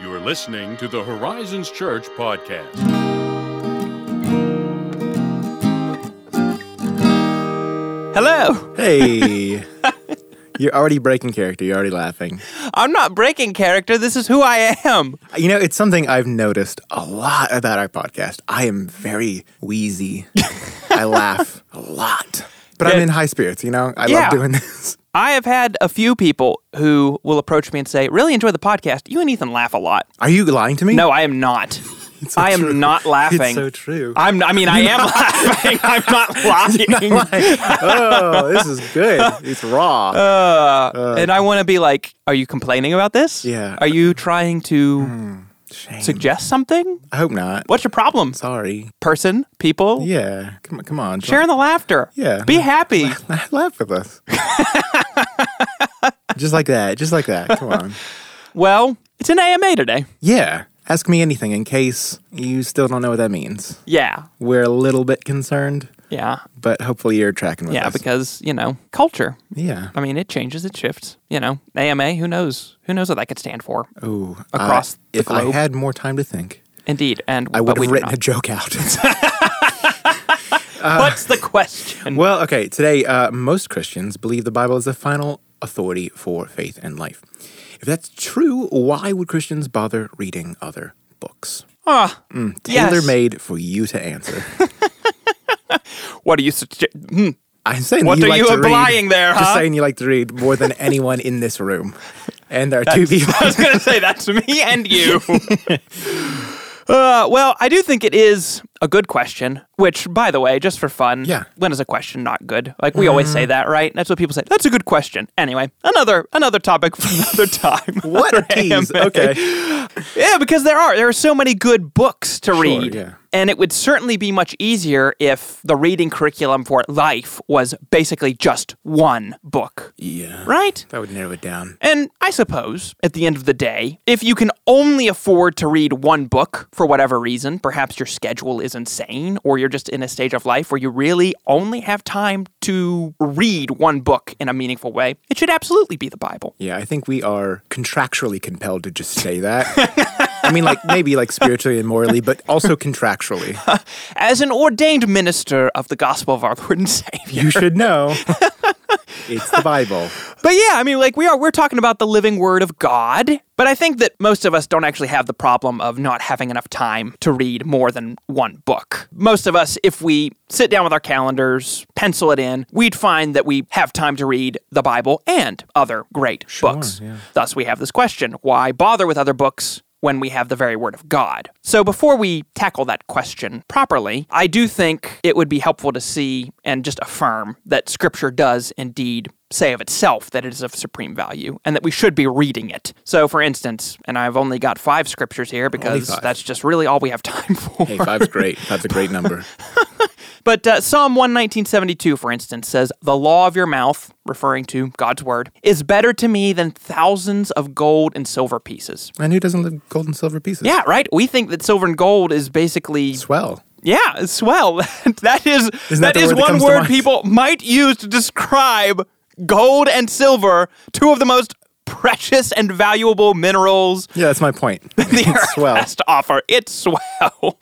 You are listening to the Horizons Church podcast. Hello. Hey. You're already breaking character. You're already laughing. I'm not breaking character. This is who I am. You know, it's something I've noticed a lot about our podcast. I am very wheezy. I laugh a lot. But I'm in high spirits, you know? I Yeah. love doing this. I have had a few people who will approach me and say, Really enjoy the podcast. You and Ethan laugh a lot. Are you lying to me? No, I am not. So I am true. not laughing. It's so true. I'm, I mean, I am laughing. I'm not lying. oh, this is good. It's raw. Uh, and I want to be like, Are you complaining about this? Yeah. Are you trying to Shame. suggest something? I hope not. What's your problem? Sorry. Person? People? Yeah. Come on. Come on. Sharing the laughter. Yeah. Be happy. Laugh with us. just like that. Just like that. Come on. well, it's an AMA today. Yeah. Ask me anything in case you still don't know what that means. Yeah. We're a little bit concerned, Yeah. but hopefully you're tracking with Yeah, us. because, you know, culture. yeah. I mean, it changes, it shifts. You know, AMA, who knows? Who knows what that could stand for? Ooh, Across uh, the if I had more time to think, Indeed. And I would have written a joke out. What's the question? well, okay. Today, uh, most Christians believe the Bible is the final authority for faith and life. If that's true, why would Christians bother reading other books? Ah, yes. Tailor made for you to answer. What are you? Hmm. I'm saying What you are like you to read. implying there, Just huh? saying you like to read more than anyone in this room. And there are two people. I was going to say that to me and you. Uh, well, I do think it is a good question, which, by the way, just for fun, Yeah. when is a question not good? Like we always say mm. that, right? That's what people say. That's a good question. Anyway, another another topic for another time. What a tease. Okay. Yeah, because there are there are so many good books to read. yeah. And it would certainly be much easier if the reading curriculum for life was basically just one book. Yeah. Right? That would narrow it down. And I suppose, at the end of the day, if you can only afford to read one book for whatever reason, perhaps your schedule is insane, or you're just in a stage of life where you really only have time to read one book in a meaningful way, it should absolutely be the Bible. Yeah, I think we are contractually compelled to just say that. I mean, like maybe like spiritually and morally, but also contractually. As an ordained minister of the gospel of our Lord and Savior. You should know. It's the Bible. But yeah, I mean, like we are, we're talking about the living word of God. But I think that most of us don't actually have the problem of not having enough time to read more than one book. Most of us, if we sit down with our calendars, pencil it in, we'd find that we have time to read the Bible and other great books. yeah. Thus, we have this question why bother with other books? When we have the very word of God. So, before we tackle that question properly, I do think it would be helpful to see and just affirm that Scripture does indeed say of itself that it is of supreme value and that we should be reading it. So, for instance, and I've only got five scriptures here because that's just really all we have time for. Hey, five's great. That's a great number. But uh, Psalm 119.72, for instance, says, The law of your mouth, referring to God's word, is better to me than thousands of gold and silver pieces. And who doesn't live gold and silver pieces? Yeah, right? We think that silver and gold is basically Swell. Yeah, swell. that is Isn't that that is one word people might use to describe gold and silver, two of the most precious and valuable minerals Yeah, that's my point. the It's earth swell. has to offer. It's swell.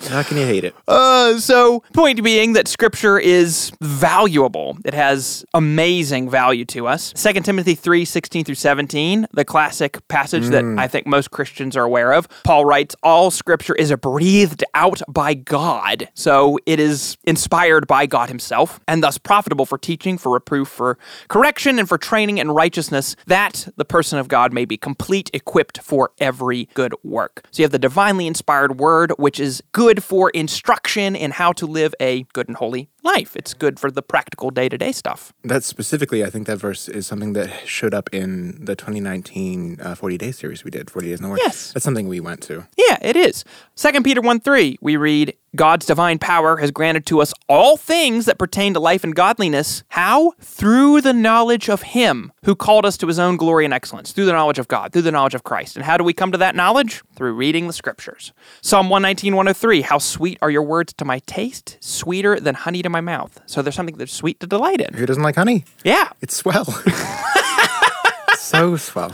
How can you hate it? Uh, so, point being that scripture is valuable. It has amazing value to us. 2 Timothy 3 16 through 17, the classic passage that I think most Christians are aware of. Paul writes, All scripture is breathed out by God. So, it is inspired by God Himself and thus profitable for teaching, for reproof, for correction, and for training in righteousness, that the person of God may be complete, equipped for every good work. So you have the divinely inspired word, which is good for instruction in how to live a good and holy life. It's good for the practical day to day stuff. That specifically, I think that verse is something that showed up in the 2019 uh, 40 Day series we did, 40 Days Nowhere. Yes. That's something we went to. Yeah, it is. 2 Peter 1 3, we read, God's divine power has granted to us all things that pertain to life and godliness. How? Through the knowledge of Him who called us to His own glory and excellence, through the knowledge of God, through the knowledge of Christ. And how do we come to that knowledge? Through reading the scriptures. Psalm 119 103, How sweet are your words to my taste, sweeter than honey to my mouth. So there's something that's sweet to delight in. Who doesn't like honey? Yeah. It's swell. so swell.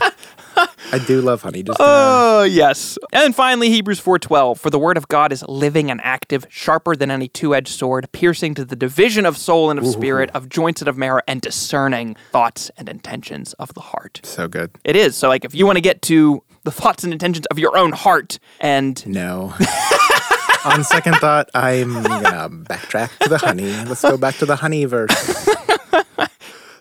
I do love honey. Just uh, Oh, yes. And finally, Hebrews 4:12, for the word of God is living and active, sharper than any two-edged sword, piercing to the division of soul and of spirit, of joints and of marrow, and discerning thoughts and intentions of the heart. so good. It is. So like if you want to get to the thoughts and intentions of your own heart and No. On second thought, I'm gonna backtrack to the honey. Let's go back to the honey verse.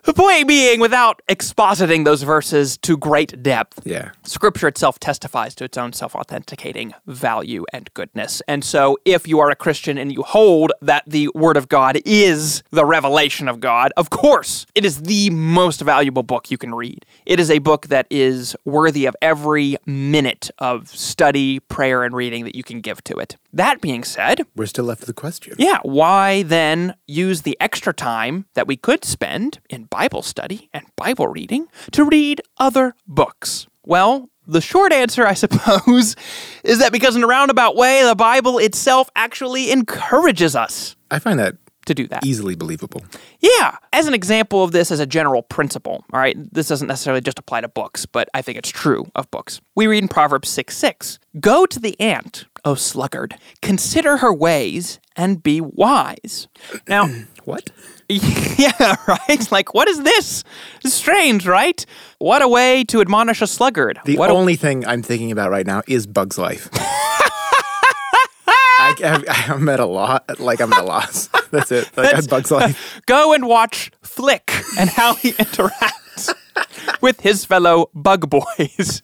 the point being without expositing those verses to great depth, Yeah. Scripture itself testifies to its own self authenticating value and goodness. And so, if you are a Christian and you hold that the Word of God is the revelation of God, of course, it is the most valuable book you can read. It is a book that is worthy of every minute of study, prayer, and reading that you can give to it. That being said, We're still left with the question. yeah, why then use the extra time that we could spend in Bible study and Bible reading to read other books? Well, the short answer, I suppose, is that because in a roundabout way, the Bible itself actually encourages us I find that to do that. easily believable. Yeah. As an example of this as a general principle, all right, this doesn't necessarily just apply to books, but I think it's true of books. We read in Proverbs 6 6 Go to the ant, O sluggard, consider her ways and be wise. Now, What? yeah, right? Like, what is this? It's strange, right? What a way to admonish a sluggard. The what a- only thing I'm thinking about right now is Bug's Life. I, I, I'm at a lot. Like I'm at a loss. That's it. Like That's- Bug's Life. Go and watch Flik and how he interacts with his fellow bug boys.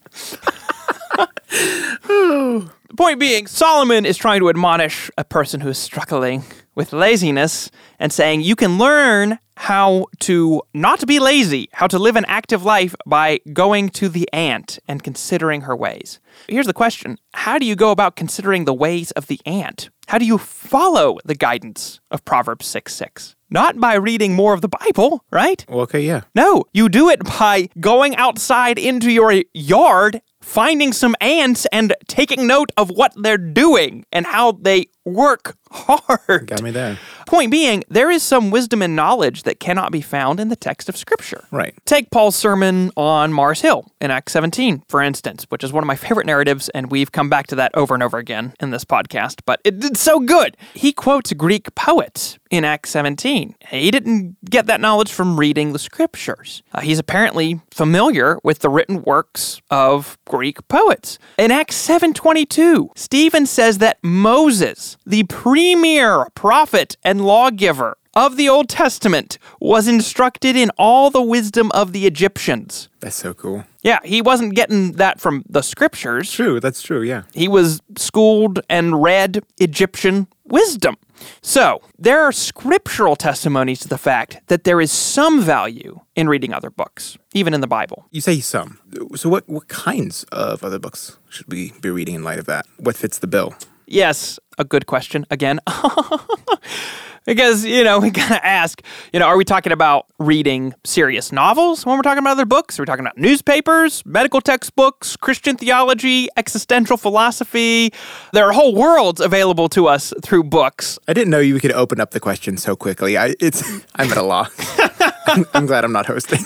Point being, Solomon is trying to admonish a person who is struggling with laziness and saying you can learn how to not be lazy, how to live an active life by going to the ant and considering her ways. Here's the question How do you go about considering the ways of the ant? How do you follow the guidance of Proverbs 6 6? Not by reading more of the Bible, right? Well, okay, yeah. No, you do it by going outside into your yard, finding some ants, and taking note of what they're doing and how they work hard. Got me there. Point being, there is some wisdom and knowledge that cannot be found in the text of Scripture. Right. Take Paul's sermon on Mars Hill in Acts 17, for instance, which is one of my favorite narratives, and we've come back to that over and over again in this podcast, but it did so good. He quotes Greek poets in Acts 17. He didn't get that knowledge from reading the scriptures. Uh, he's apparently familiar with the written works of Greek poets. In Acts 7:22, Stephen says that Moses, the premier prophet and lawgiver of the Old Testament, was instructed in all the wisdom of the Egyptians. That's so cool. Yeah, he wasn't getting that from the scriptures. True. That's true. Yeah. He was schooled and read Egyptian wisdom. So, there are scriptural testimonies to the fact that there is some value in reading other books, even in the Bible. You say some. So what? What kinds of other books should we be reading in light of that? What fits the bill? Yes, a good question again. because, you know, we gotta ask, you know, are we talking about reading serious novels when we're talking about other books? Are we talking about newspapers, medical textbooks, Christian theology, existential philosophy? There are whole worlds available to us through books. I didn't know you could open up the question so quickly. I, it's. I'm at a loss. I'm, I'm glad I'm not hosting.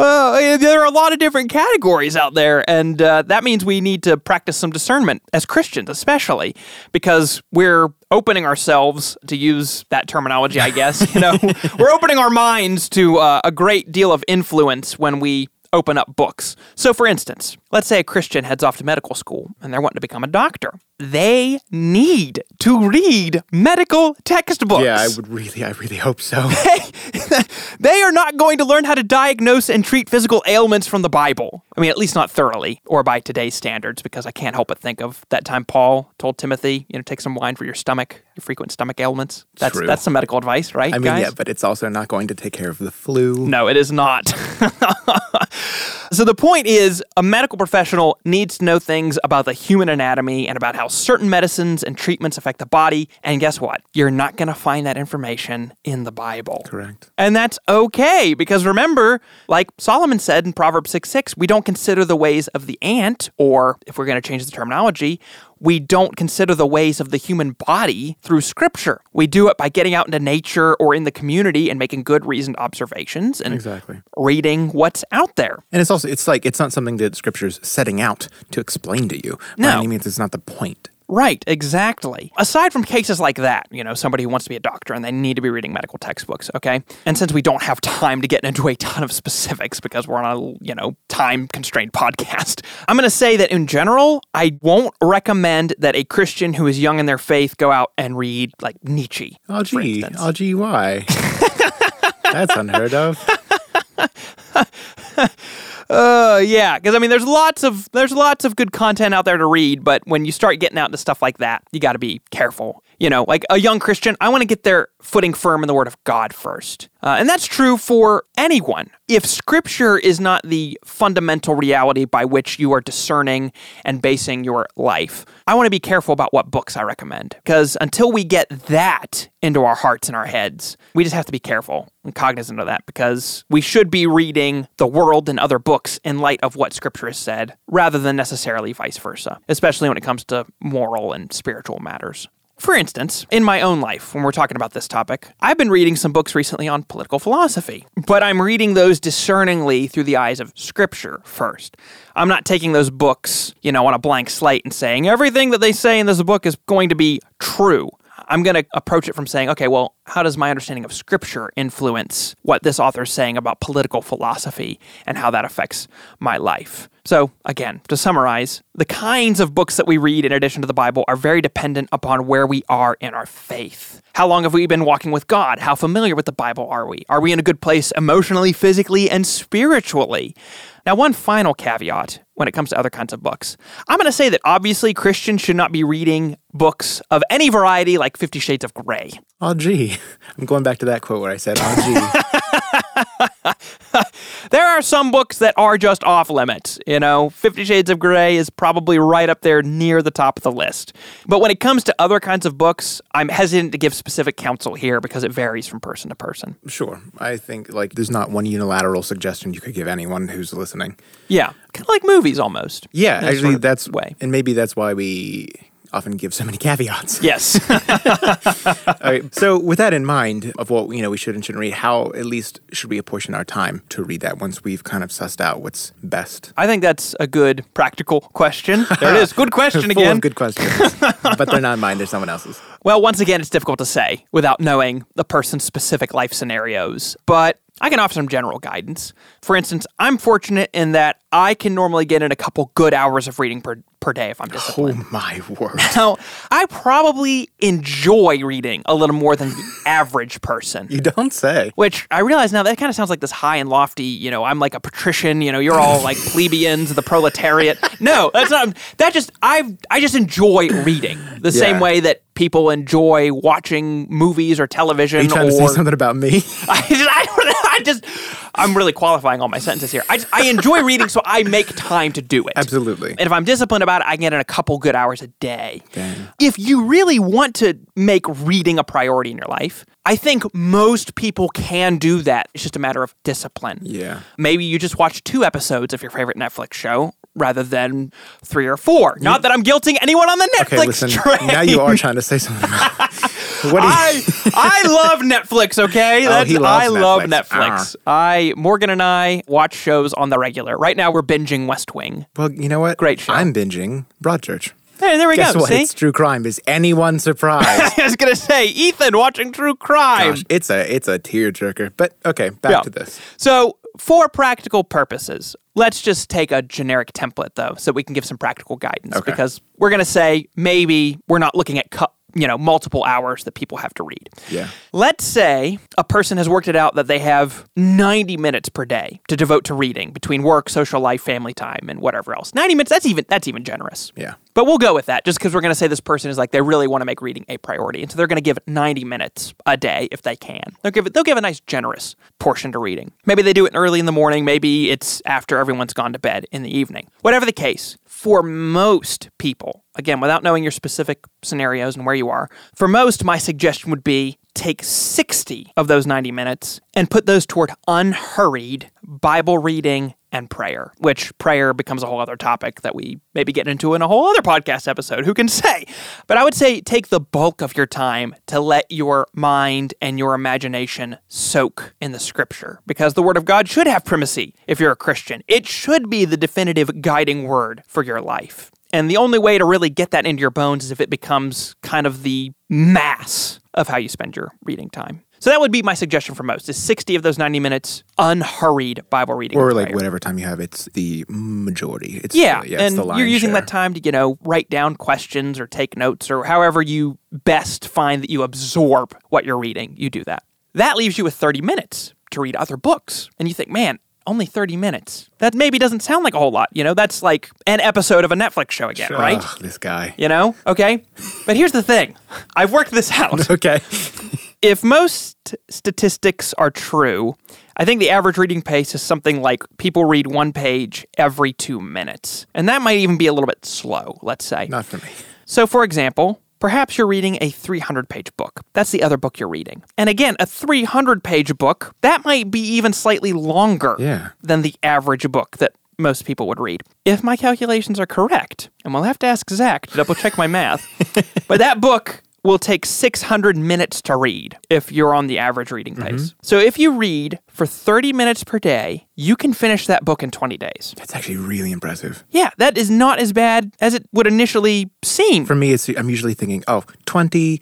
Uh, there are a lot of different categories out there, and uh, that means we need to practice some discernment as Christians, especially because we're opening ourselves to use that terminology. I guess you know we're opening our minds to uh, a great deal of influence when we open up books. So, for instance, let's say a Christian heads off to medical school and they're wanting to become a doctor. They need to read medical textbooks. Yeah, I would really. I really hope so. they are not going to learn how to diagnose and treat physical ailments from the Bible. I mean, at least not thoroughly or by today's standards, because I can't help but think of that time Paul told Timothy, you know, take some wine for your stomach, your frequent stomach ailments. That's True. that's some medical advice, right, I mean, guys? yeah, but it's also not going to take care of the flu. No, it is not. so the point is, a medical professional needs to know things about the human anatomy and about how certain medicines and treatments affect the body. And guess what? You're not going to find that information in the Bible. Correct. And that's okay because remember, like Solomon said in Proverbs 6 6, we don't consider the ways of the ant, or if we're going to change the terminology, we don't consider the ways of the human body through scripture. We do it by getting out into nature or in the community and making good reasoned observations and Exactly. reading what's out there. And it's also it's like it's not something that scripture's setting out to explain to you. By No. any means, it's not the point. Right, exactly. Aside from cases like that, you know, somebody who wants to be a doctor and they need to be reading medical textbooks, okay? And since we don't have time to get into a ton of specifics because we're on a, you know, time constrained podcast, I'm going to say that in general, I won't recommend that a Christian who is young in their faith go out and read like Nietzsche. Oh gee, instance. oh gee, why? That's unheard of. Uh, yeah, because I mean, there's lots of there's lots of good content out there to read, but when you start getting out into stuff like that, you got to be careful. You know, like a young Christian, I want to get their footing firm in the Word of God first, uh, and that's true for anyone. If Scripture is not the fundamental reality by which you are discerning and basing your life, I want to be careful about what books I recommend, because until we get that into our hearts and our heads, we just have to be careful and cognizant of that, because we should be reading the world and other books in light of what Scripture has said, rather than necessarily vice versa, especially when it comes to moral and spiritual matters. For instance, in my own life, when we're talking about this topic, I've been reading some books recently on political philosophy, but I'm reading those discerningly through the eyes of Scripture first. I'm not taking those books, you know, on a blank slate and saying everything that they say in this book is going to be true. I'm going to approach it from saying, okay, well, how does my understanding of scripture influence what this author is saying about political philosophy and how that affects my life? So, again, to summarize, the kinds of books that we read in addition to the Bible are very dependent upon where we are in our faith. How long have we been walking with God? How familiar with the Bible are we? Are we in a good place emotionally, physically, and spiritually? Now, one final caveat when it comes to other kinds of books. I'm going to say that obviously Christians should not be reading books of any variety like Fifty Shades of Grey. Oh gee, I'm going back to that quote where I said, "Oh gee." There are some books that are just off limits. You know, Fifty Shades of Grey is probably right up there near the top of the list. But when it comes to other kinds of books, I'm hesitant to give specific counsel here because it varies from person to person. Sure, I think like there's not one unilateral suggestion you could give anyone who's listening. Yeah, kind of like movies almost. Yeah, actually, sort of that's way. and maybe that's why we often give so many caveats. Yes. All right. So, with that in mind, of what you know we should and shouldn't read, how at least should we apportion our time to read that once we've kind of sussed out what's best? I think that's a good practical question. There it is. Good question again. good questions, but they're not mine. They're someone else's. Well, once again, it's difficult to say without knowing the person's specific life scenarios, but I can offer some general guidance. For instance, I'm fortunate in that I can normally get in a couple good hours of reading per, per day if I'm disciplined. Oh my word! Now, I probably enjoy reading a little more than the average person. You don't say. Which I realize now that kind of sounds like this high and lofty, you know, I'm like a patrician, you know, you're all like plebeians, the proletariat. No, that's not that just I I just enjoy reading the same way that people enjoy watching movies or television Are you trying or to say something about me? I just, I, I just I'm really qualifying all my sentences here. I, just- I enjoy reading, so I make time to do it. Absolutely. And if I'm disciplined about it, I can get in a couple good hours a day. Dang. If you really want to make reading a priority in your life, I think most people can do that. It's just a matter of discipline. Yeah. Maybe you just watch two episodes of your favorite Netflix show rather than three or four. Not that I'm guilting anyone on the Netflix Okay, listen. train. Now you are trying to say something. What I I love Netflix. Okay, Oh, he loves I love Netflix. Netflix. Uh-huh. I Morgan and I watch shows on the regular. Right now, we're binging West Wing. well, you know what? Great show. I'm binging Broadchurch. Hey, there we Guess go. what? See, It's true crime. Is anyone surprised? I was gonna say Ethan watching True Crime. Gosh, it's a it's a tearjerker. But okay, back Yeah. to this. So, for practical purposes, let's just take a generic template though, so we can give some practical guidance. Okay. Because we're gonna say maybe we're not looking at cu- you know multiple hours that people have to read. Yeah. Let's say a person has worked it out that they have 90 minutes per day to devote to reading between work, social life, family time, and whatever else. 90 minutes, that's even that's even generous. Yeah. But we'll go with that just because we're going to say this person is like they really want to make reading a priority. And so they're going to give 90 minutes a day if they can. They'll give it, they'll give a nice generous portion to reading. Maybe they do it early in the morning, maybe it's after everyone's gone to bed in the evening. Whatever the case, for most people, again, without knowing your specific scenarios and where you are, for most my suggestion would be take 60 of those 90 minutes and put those toward unhurried Bible reading and prayer, which prayer becomes a whole other topic that we maybe get into in a whole other podcast episode. Who can say? But I would say take the bulk of your time to let your mind and your imagination soak in the scripture because the word of God should have primacy if you're a Christian. It should be the definitive guiding word for your life. And the only way to really get that into your bones is if it becomes kind of the mass of how you spend your reading time. So that would be my suggestion for most: is sixty of those ninety minutes unhurried Bible reading, Or like whatever time you have, it's the majority. It's Yeah, the, yeah, and you're using share. that time to you know write down questions or take notes or however you best find that you absorb what you're reading. You do that. That leaves you with thirty minutes to read other books, and you think, man. Only 30 minutes. That maybe doesn't sound like a whole lot. You know, that's like an episode of a Netflix show again, right? This guy. You know? Okay. But here's the thing I've worked this out. Okay. if most statistics are true, I think the average reading pace is something like people read one page every two minutes. And that might even be a little bit slow, let's say. Not for me. So, for example, perhaps you're reading a 300 page book. That's the other book you're reading. And again, a 300 page book, that might be even slightly longer Yeah. than the average book that most people would read. If my calculations are correct, and we'll have to ask Zach to double check my math, but that book will take 600 minutes to read if you're on the average reading pace. So if you read for 30 minutes per day, you can finish that book in 20 days. That's actually really impressive. Yeah, that is not as bad as it would initially seem. For me, it's I'm usually thinking, oh, 20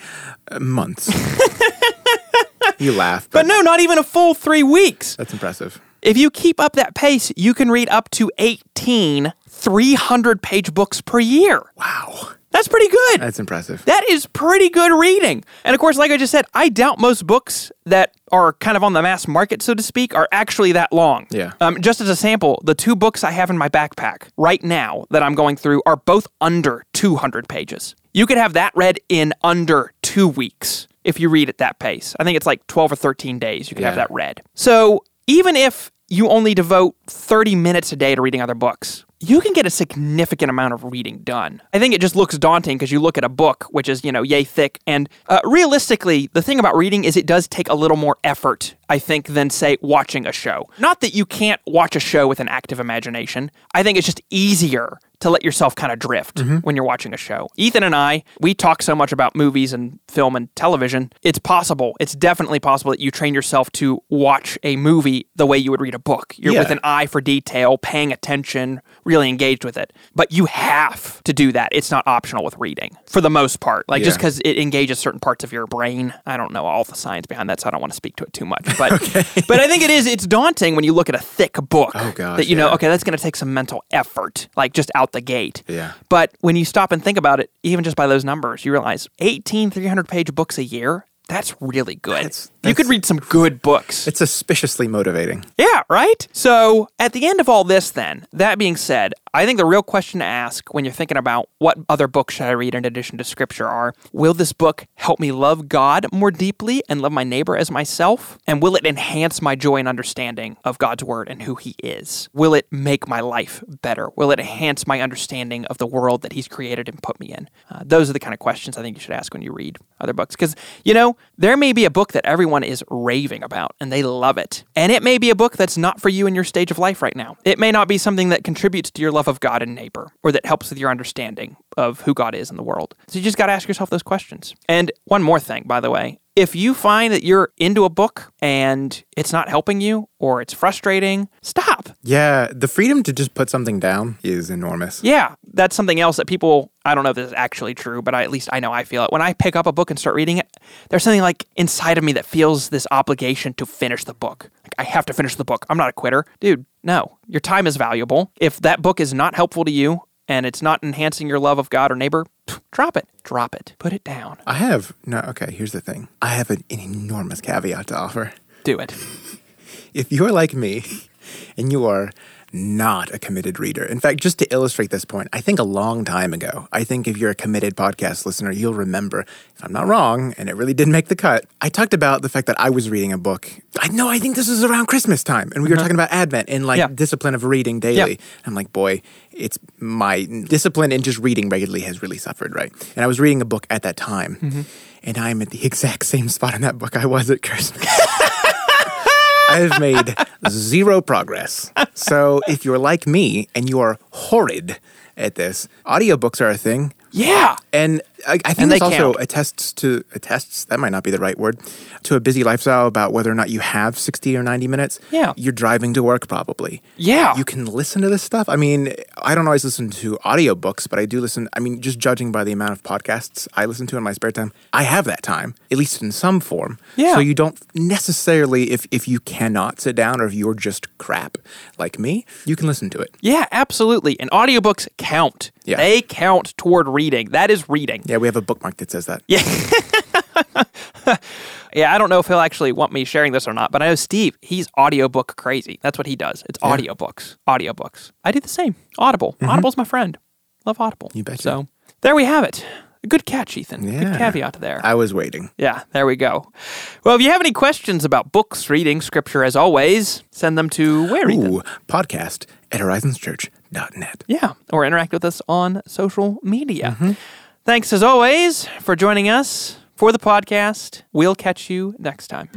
uh, months. you laugh, but, But no, not even a full three weeks. that's impressive. If you keep up that pace, you can read up to 18 300 page books per year. Wow. That's pretty good. That's impressive. That is pretty good reading. And of course, like I just said, I doubt most books that are kind of on the mass market, so to speak, are actually that long. Yeah. Um, just as a sample, the two books I have in my backpack right now that I'm going through are both under 200 pages. You could have that read in under two weeks if you read at that pace. I think it's like 12 or 13 days you could have that read. So even if you only devote 30 minutes a day to reading other books, you can get a significant amount of reading done. I think it just looks daunting because you look at a book, which is, you know, yay thick. And uh, realistically, the thing about reading is it does take a little more effort, I think, than, say, watching a show. Not that you can't watch a show with an active imagination. I think it's just easier to let yourself kind of drift mm-hmm. when you're watching a show. Ethan and I, we talk so much about movies and film and television. It's possible, it's definitely possible that you train yourself to watch a movie the way you would read a book. You're Yeah. with an eye for detail, paying attention, really engaged with it. But you have to do that. It's not optional with reading for the most part. Like just because it engages certain parts of your brain. I don't know all the science behind that, so I don't want to speak to it too much. But but I think it is. It's daunting when you look at a thick book. Oh, gosh, that you know, okay, that's going to take some mental effort, like just out the gate. Yeah. But when you stop and think about it, even just by those numbers, you realize 18 300 page books a year. That's really good. That's- you could read some good books. It's suspiciously motivating. Yeah, right? So, at the end of all this, then, that being said, I think the real question to ask when you're thinking about what other books should I read in addition to scripture are will this book help me love God more deeply and love my neighbor as myself? And will it enhance my joy and understanding of God's word and who He is? Will it make my life better? Will it enhance my understanding of the world that He's created and put me in? Uh, those are the kind of questions I think you should ask when you read other books. Because, you know, there may be a book that everyone is raving about and they love it. And it may be a book that's not for you in your stage of life right now. It may not be something that contributes to your love of God and neighbor or that helps with your understanding of who God is in the world. So you just got to ask yourself those questions. And one more thing, by the way. If you find that you're into a book and it's not helping you or it's frustrating, stop. Yeah, the freedom to just put something down is enormous. Yeah, that's something else that people, I don't know if this is actually true, but I, at least I know I feel it. When I pick up a book and start reading it, there's something like inside of me that feels this obligation to finish the book. Like, I have to finish the book. I'm not a quitter. Dude, no. Your time is valuable. If that book is not helpful to you and it's not enhancing your love of God or neighbor, drop it. Drop it. Put it down. I have no. Okay, here's the thing. I have an, an enormous caveat to offer. Do it. If you're like me, and you are not a committed reader. In fact, just to illustrate this point, I think a long time ago, I think if you're a committed podcast listener, you'll remember, if I'm not wrong, and it really did make the cut, I talked about the fact that I was reading a book. I know, I think this was around Christmas time, and we were uh-huh. talking about Advent and like Yeah. discipline of reading daily. I'm like, boy, it's my discipline in just reading regularly has really suffered, right? And I was reading a book at that time, mm-hmm. and I'm at the exact same spot in that book I was at Christmas. I have made zero progress. So if you're like me and you are horrid at this, audiobooks are a thing. Yeah. And I, I think And this also count. attests to attests that might not be the right word to a busy lifestyle about whether or not you have sixty or ninety minutes. Yeah. you're driving to work probably. Yeah. you can listen to this stuff. I mean, I don't always listen to audiobooks, but I do listen. I mean, just judging by the amount of podcasts I listen to in my spare time, I have that time at least in some form. Yeah. So you don't necessarily, if if you cannot sit down or if you're just crap like me, you can listen to it. Yeah, absolutely. And audiobooks count. Yeah. They count toward reading. That is reading. Yeah, we have a bookmark that says that. Yeah. yeah, I don't know if he'll actually want me sharing this or not, but I know Steve, he's audiobook crazy. That's what he does. It's audiobooks. Audiobooks. I do the same. Audible. Audible's my friend. Love Audible. Mm-hmm. You bet. So there we have it. Good catch, Ethan. Good Yeah. caveat there. I was waiting. Yeah, there we go. Well, if you have any questions about books, reading, scripture, as always, send them to where, Ethan? Ooh, podcast at horizonschurch.net. Yeah, or interact with us on social media. Mm-hmm. Thanks as always for joining us for the podcast. We'll catch you next time.